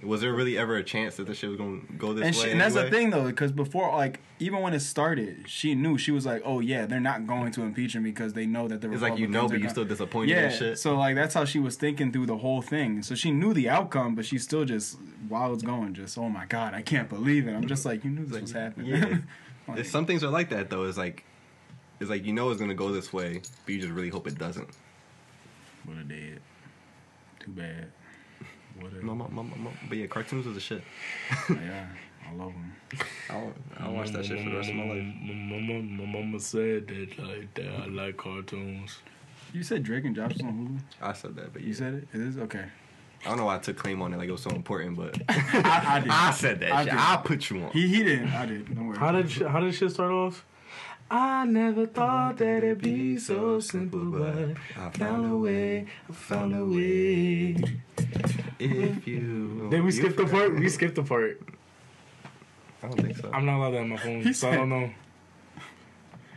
was there really ever a chance that this shit was gonna go this and, way? she, and that's the thing though, because before, like, even when it started, she knew she was like, "Oh yeah, they're not going to impeach him because they know that the It's like you know, but you gon- still disappointed yeah." and shit. So like that's how she was thinking through the whole thing. So she knew the outcome, but she's still just while it's going, just oh my god, I can't believe it. I'm just like, you knew this Like, was happening. yeah. Like, It's- some things are like that though. It's like, it's like you know it's gonna go this way, but you just really hope it doesn't. Would have did. Too bad. Would No, no, no, no, no. But yeah, cartoons was the shit. yeah, I love them. I don't, I don't watch that shit for the rest of my life. My mama, my mama said that like that I like cartoons. You said Drake and Josh was on I said that, but Hulu. yeah. You said it. It is okay. I don't know why I took claim on it like it was so important, but I, I did. I said that I shit. did. I put you on. He he didn't. I did. Don't worry. How did sh- how did shit start off? I never thought that it'd be so simple, but I found a way, I found a way. If you. Then we skipped the part. We skipped the part. I don't think so. I'm not allowed to have my phone, He so I don't know.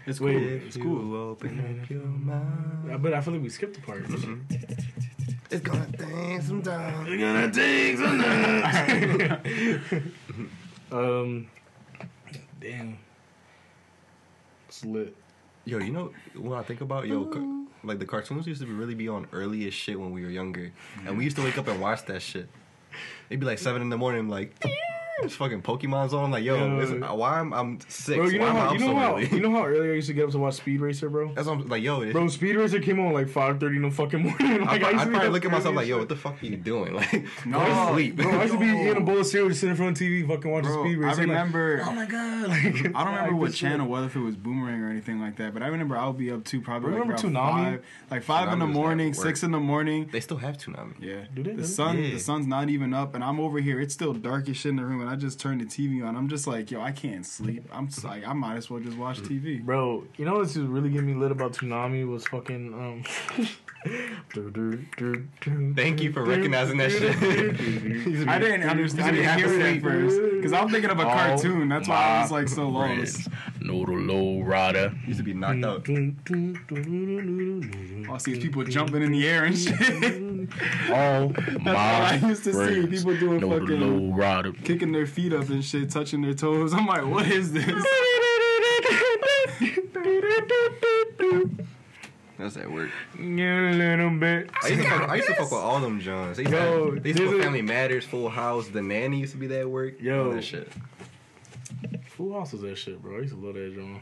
It's cool. Wait, It's cool. open up your mind. But I feel like we skipped the part. Mm-hmm. It's gonna take some time. We're gonna take some time. Um, damn, it's lit. Yo, you know what I think about? Yo, ca- like the cartoons used to be really be on early as shit when we were younger, and we used to wake up and watch that shit. It'd be like seven in the morning, like it's fucking Pokemon's on. I'm like, yo, Yo. is it- why am I'm six? Bro, you why know am I how up you know so how early? you know how early I used to get up to watch Speed Racer, bro. That's what I'm like, yo. Bro, Speed Racer came on like five thirty in the fucking morning. I, Like, I used I, to be probably up look at early myself as like, yo, shit. what the fuck are you doing? Like, No, go to sleep. Bro, I used to be No. eating a bowl of cereal, just sitting in front of TV, fucking watching Bro, Speed I Racer. like, remember. oh my god! Like, I don't remember what channel, whether if it was Boomerang or anything like that, but I remember I would be up to probably Remember like around Toonami? five, like five in the was morning, at work. six in the morning. they still have Toonami. Yeah, Do they the really? sun, Yeah. the sun's not even up, and I'm over here. It's still dark as shit in the room, and I just turned the TV on. I'm just like, yo, I can't sleep. I'm just like, I might as well just watch TV. Bro, you know what's just really getting me lit about Toonami was fucking um. Thank you for recognizing that shit. I didn't understand. I didn't hear it at first because I'm thinking of a Oh, cartoon. That's why I was like so lost. No the low rider. Used to be knocked out. All I see is people jumping in the air and shit. All That's all I used to see. People doing know the fucking low rider. kicking their feet up and shit, touching their toes. I'm like, what is this? That's that work. Yeah, a little bit. I used to fuck, I used to fuck with all them Johns. They used, Yo, to, have, they used to put Family Matters, Full House, The Nanny used to be that work. Yo. all that shit. Full House was that shit, bro. I used to love that joint.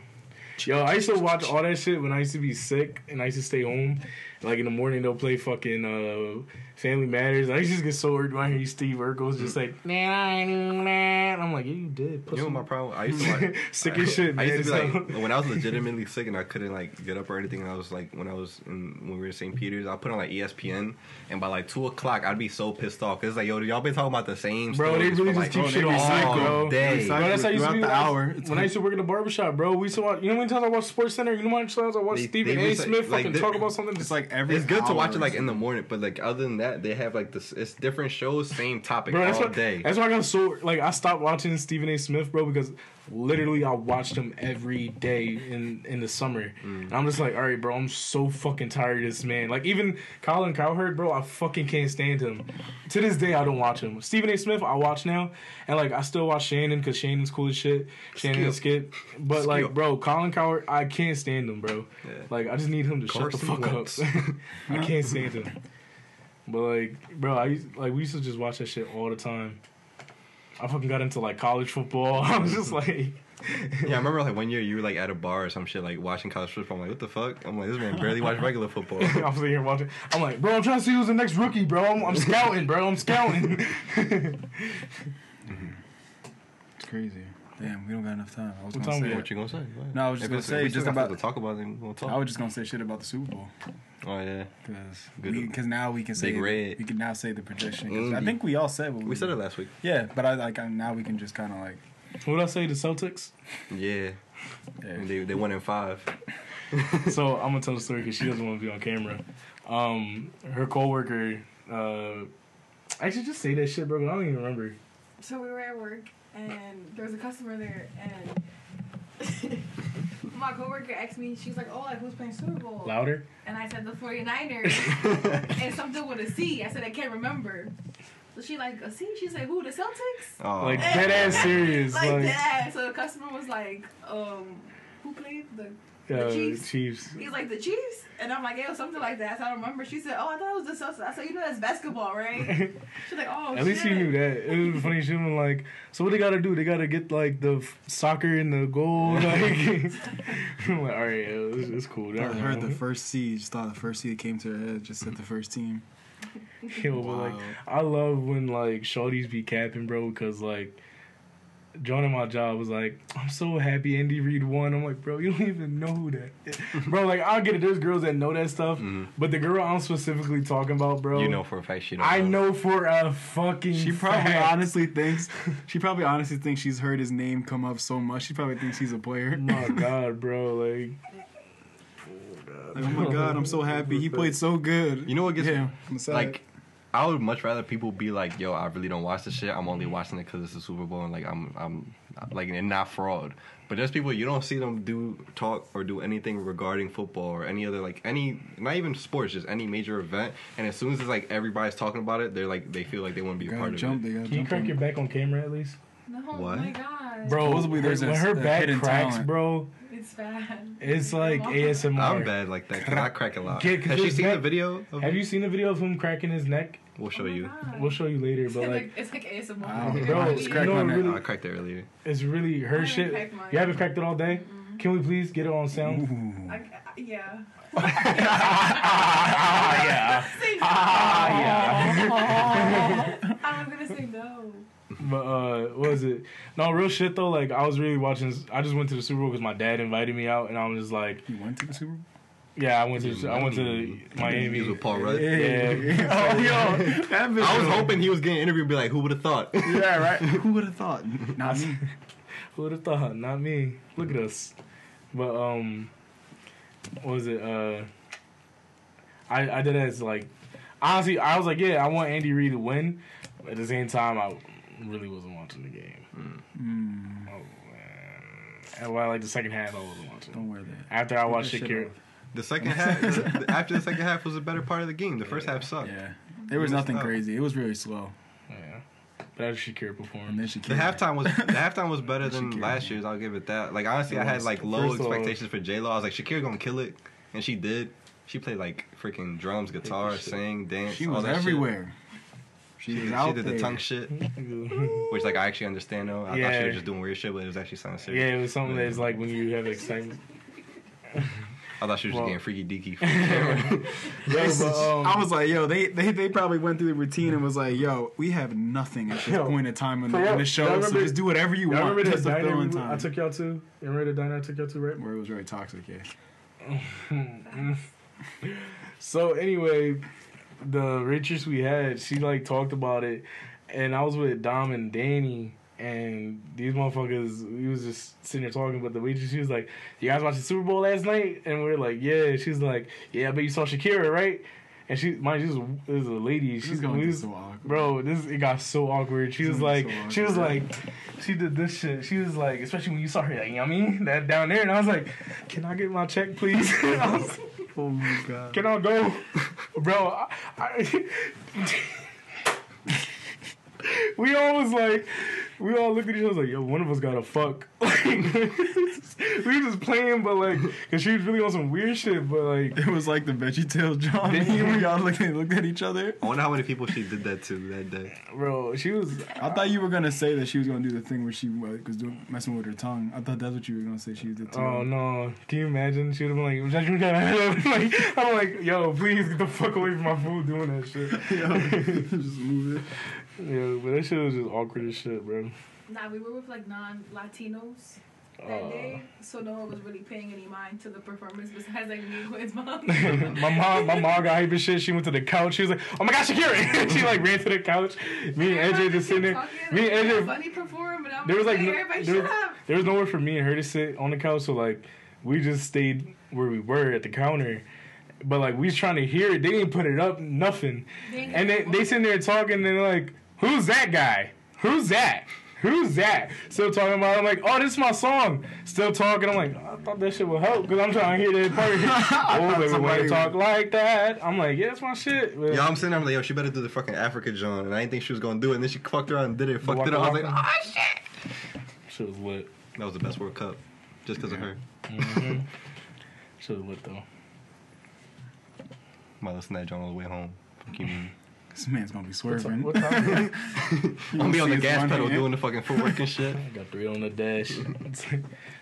Yo, I used to watch all that shit when I used to be sick and I used to stay home. Like in the morning, they'll play fucking uh, Family Matters. I used to just get so worried when I hear Steve Urkel's just like, nah, nah, nah. I'm like, yeah, you did. You Pussy. know my problem? I used to like Sick as shit, I used to be like when I was legitimately sick and I couldn't like get up or anything. And I was like when I was in when we were in St. Peter's, I put on like ESPN, and by like two o'clock, I'd be so pissed off because like yo, y'all been talking about the same Bro, they stories really for, just like, keep shit they bro. Day. They Bro, that's how I used to be the when I- hour. It's When I used to work in the barbershop, bro, we used to watch. You know how many times I watched SportsCenter? You know how many times I watched They- Stephen they A. Smith like, fucking talk about something? It's like every. It's good to watch it like in the morning, but like other than that, they have like this. It's different shows, same topic Bro, that's all why, day. that's why I got so like I stopped watching Stephen A. Smith, bro, because literally I watched him every day in in the summer. Mm. And I'm just like, all right, bro, I'm so fucking tired of this man. Like even Colin Cowherd, bro, I fucking can't stand him. To this day, I don't watch him. Stephen A. Smith, I watch now, and like I still watch Shannon because Shannon's cool as shit. Shannon Skip, but like, bro, Colin Cowherd, I can't stand him, bro. Yeah. Like I just need him to Carson shut the fuck Wentz. up. I can't stand him. But like, bro, I used, like we used to just watch that shit all the time. I fucking got into like college football. I was just like, Yeah, I remember like one year you were like at a bar or some shit, like watching college football. I'm like, what the fuck? I'm like, this man barely watch regular football. I'm sitting here watching. I'm like, bro, I'm trying to see who's the next rookie, bro. I'm, I'm scouting, bro. I'm scouting. Mm-hmm. It's crazy. Damn, we don't got enough time. I was What gonna time say. what you gonna say? Go. No, I was just If gonna say if we just about- to talk about. Then we'll talk. I was just gonna say shit about the Super Bowl oh yeah, because because now we can say Big red. we can now say the prediction. 'cause I think we all said what we said it last week. Yeah, but I like I, now we can just kind of like what did I say? The Celtics. Yeah, yeah. and they they won in five. so I'm gonna tell the story because she doesn't want to be on camera. Um, her coworker. Uh, I should just say that shit, bro. But I don't even remember. So we were at work and there was a customer there and my coworker asked me, she's like, Oh, like who's playing Super Bowl? Louder. And I said the 49ers and something with a C. I said I can't remember. So she like a C? She said who? The Celtics? Oh, Like dead ass serious. like, Like, that. So the customer was like, um, who played the the uh, Chiefs? Chiefs. He's like the Chiefs, and I'm like, yeah, something like that. So I don't remember. She said, oh, I thought it was the Celtics. I said, you know that's basketball, right? She's like, oh, At least shit. you knew that. It was funny. She was like, "So what they gotta do? They gotta get like the f- soccer and the goal." Like, I'm like, all right, yeah, it's, it's cool. I Never heard the first seed. Just thought the first seed came to her head. Just said the first team. Yo, but like, I love when like shorties be capping, bro, because like. John at my job was like, I'm so happy Andy Reid won. I'm like, bro, you don't even know who that is. bro, like, I'll get it. There's girls that know that stuff, Mhm. but the girl I'm specifically talking about, bro, you know for a fact she don't. I know for a fucking She probably fact. honestly thinks she probably honestly thinks she's heard his name come up so much. She probably thinks he's a player. my god, bro, like, Like, oh my god, I'm so happy. He played so good. You know what gets yeah, I'm sad. like I would much rather people be like, "Yo, I really don't watch the shit. I'm only mm-hmm. watching it because it's the Super Bowl and like I'm I'm like and not fraud." But there's people you don't see them do talk or do anything regarding football or any other like any not even sports, just any major event. And as soon as it's like everybody's talking about it, they're like they feel like they want to be a part jump. of it. They Can you jump. crack your back on camera at least? No, What? oh my god. Bro, Supposedly there's when a- her a back cracks, talent. bro, It's bad. it's like. ASMR. I'm bad like that. that 'cause I crack a lot. Yeah, 'cause Has she his seen the video? Of Have you seen the video of him cracking his neck? We'll show Oh you. God. We'll show you later, It's but like, like, it's like ASMR. Wow. bro, I just you cracked know, my it neck. Oh, I cracked it earlier. it's really her I shit. You haven't cracked it all day. Can we please get it on sound? I, I- yeah. ah, yeah. Ah, yeah. I'm gonna say no. But uh, what was it? No, real shit though. Like I was really watching. I just went to the Super Bowl because my dad invited me out, and I was just like, You went to the Super Bowl? yeah, I went to I went to Miami. He was with Paul Rudd. Yeah. oh, yo, that bitch I was was- hoping he was getting interviewed. Be like, who would have thought? Yeah, right. Who would have thought? Not me. Who would have thought? Not me. Look at us. But um, what was it? Uh, I I did it as like honestly, I was like, yeah, I want Andy Reid to win. At the same time, I really wasn't watching the game. Mm, Oh man, and well, like the second half, I wasn't watching. don't wear that. After I Take watched Shakira. The second half, the- after the second half was a better part of the game. The first half sucked. Yeah, there was You nothing missed crazy. It was really slow. yeah, but after Shakira performed, And then she The halftime was the halftime was better than Shakira. last year's. I'll give it that. Like honestly, It I had like low First of expectations for J Lo. I was like, Shakira gonna kill it, and she did. She played like freaking drums, guitar, shit. sing, dance. She all was that shit. Everywhere. She, She, was did- out she did there. the tongue shit, which like I actually understand though. I thought she was just doing weird shit, but it was actually something serious. yeah, it was something that's like when you have excitement. I thought she was Well- just getting freaky deaky. for the. Yo, but, um, I was like, yo, they, they they probably went through the routine and was like, yo, we have nothing at this Yo, point in time in for the, in the show, y'all so remember- just do whatever you want. remember just to diner fill we- I took y'all to? You remember the diner I took y'all to, right? Where it was very toxic, yeah. So anyway, the waitress we had, she like talked about it, and I was with Dom and Danny, and these motherfuckers, we was just sitting there talking. But the waitress, she was like, "You guys watched the Super Bowl last night?" And we are like, "Yeah." She's like, "Yeah, but you saw Shakira, right?" And she, mind you, this this was a lady. She's She's going to was, so awkward. Bro, this it got so awkward. She This was like, so she was like, she did this shit. She was like, especially when you saw her, like, you know what I mean, that down there, and I was like, can I get my check, please? Oh my god. can I go, bro? I, I, we always like, we all looked at each other like, yo, one of us gotta fuck. Like, we were just playing, but like, cause she was really on some weird shit, but like, It was like the VeggieTales John meme where y'all looked at, looked at each other. I wonder how many people she did that to that day. bro, she was. I thought you were gonna say that she was gonna do the thing where she like, was doing messing with her tongue. I thought that's what you were gonna say she did too. Oh no! Can you imagine? She would have been like, like, I'm like, yo, please get the fuck away from my food doing that shit. just move it. Yeah, but that shit was just awkward as shit, bro. Nah, we were with like non-Latinos that Uh, day, so no one was really paying any mind to the performance besides like me and Quinn's mom. my mom, my mom got hype and shit. She went to the couch. She was like, "Oh my gosh, Shakira!" she like ran to the couch. Me and AJ just sitting there. Me and AJ, Funny perform, and I'm there was like, like, no, there, shut was, up. there was nowhere for me and her to sit on the couch. So like, we just stayed where we were at the counter. But like, we was trying to hear it. They didn't put it up, nothing. Dang And they they sitting there talking, and they're like, "Who's that guy? Who's that? Who's that?" Still talking about. it. I'm like, "Oh, this is my song." Still talking. I'm like, "I thought that shit would help because I'm trying to hear that part." oh, baby, somebody you talk like that, I'm like, "Yeah, that's my shit." But, Yo, I'm sitting there, I'm like, yo, she better do the fucking Africa John, and I didn't think she was gonna do it, and then she fucked around and did it, fucked it up. I was like, ah, shit. shit was lit. That was the best World Cup, just because of her. Mm-hmm. shit was lit though. Might listen to that John on the way home. Fuck you. This man's gonna be What swerving. time? What time? I'm gonna be on the gas pedal hand. doing the fucking footwork and shit. I got three on the dash.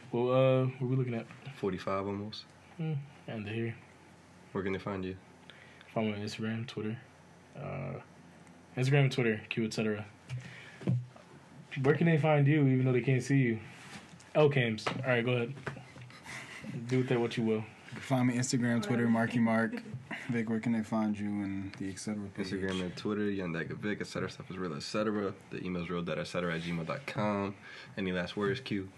Well, uh, what we looking at? 45 almost. And here. Where can they find you? Follow me on Instagram, Twitter. Uh, Instagram and Twitter, Q, etc. Where can they find you even though they can't see you? L-cams. All right, go ahead. Do with that what you will. Find me Instagram, Twitter, Marky Mark. Vic, where can they find you and the etc. page? Instagram and Twitter, Yandagovic, etc. Stuff is real, etc. The email's real, that, etc. at gmail.com. Any last words, Q?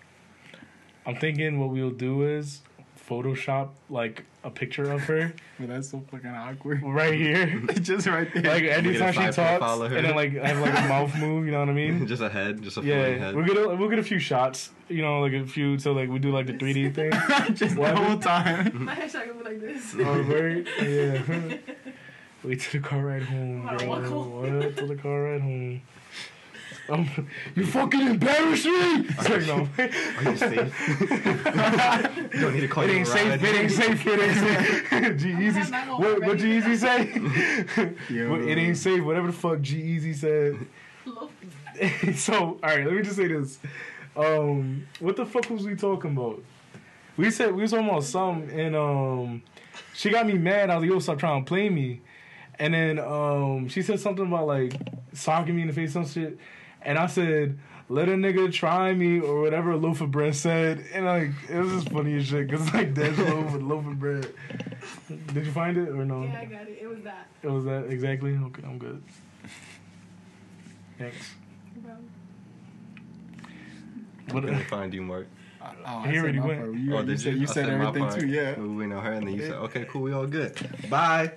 I'm thinking what we'll do is Photoshop like a picture of her But that's so fucking awkward. right here. just right there. Like a anytime she talks, profile of her. and then like I have like a mouth move. You know what I mean? just a head, just a Yeah, head. we'll get a, we'll get a few shots. You know, like a few. So like we do like the 3D thing. just the whole time. My headshot gonna be like this. Oh, word? Yeah. Wait till the car ride home, bro. walk home? What? Till the car ride home. Um, you fucking embarrass me! Sorry, no. Are you safe? you don't need to call It ain't safe. It ain't safe. It ain't safe. G-Eazy. have my own What? What ready. G-Eazy say? Yo. What- it ain't safe. Whatever the fuck G-Eazy said. So, all right. Let me just say this. Um, what the fuck was we talking about? We said we was talking about something, and um, she got me mad. I was like, "Yo, stop trying to play me." And then um, she said something about like socking me in the face, some shit. And I said, "Let a nigga try me" or whatever a loaf of bread said. And like it was just funny as shit because like that's loaf with loaf of bread. Did you find it or no? yeah, I got it. It was that. It was that exactly. Okay, I'm good. Thanks. Bro. I'm What? gonna find you, Mark. Oh, I He said already went. You, oh, you did said, you? you I said my everything too, yeah. We know her, and then you said, "Okay, cool, we all good." Bye.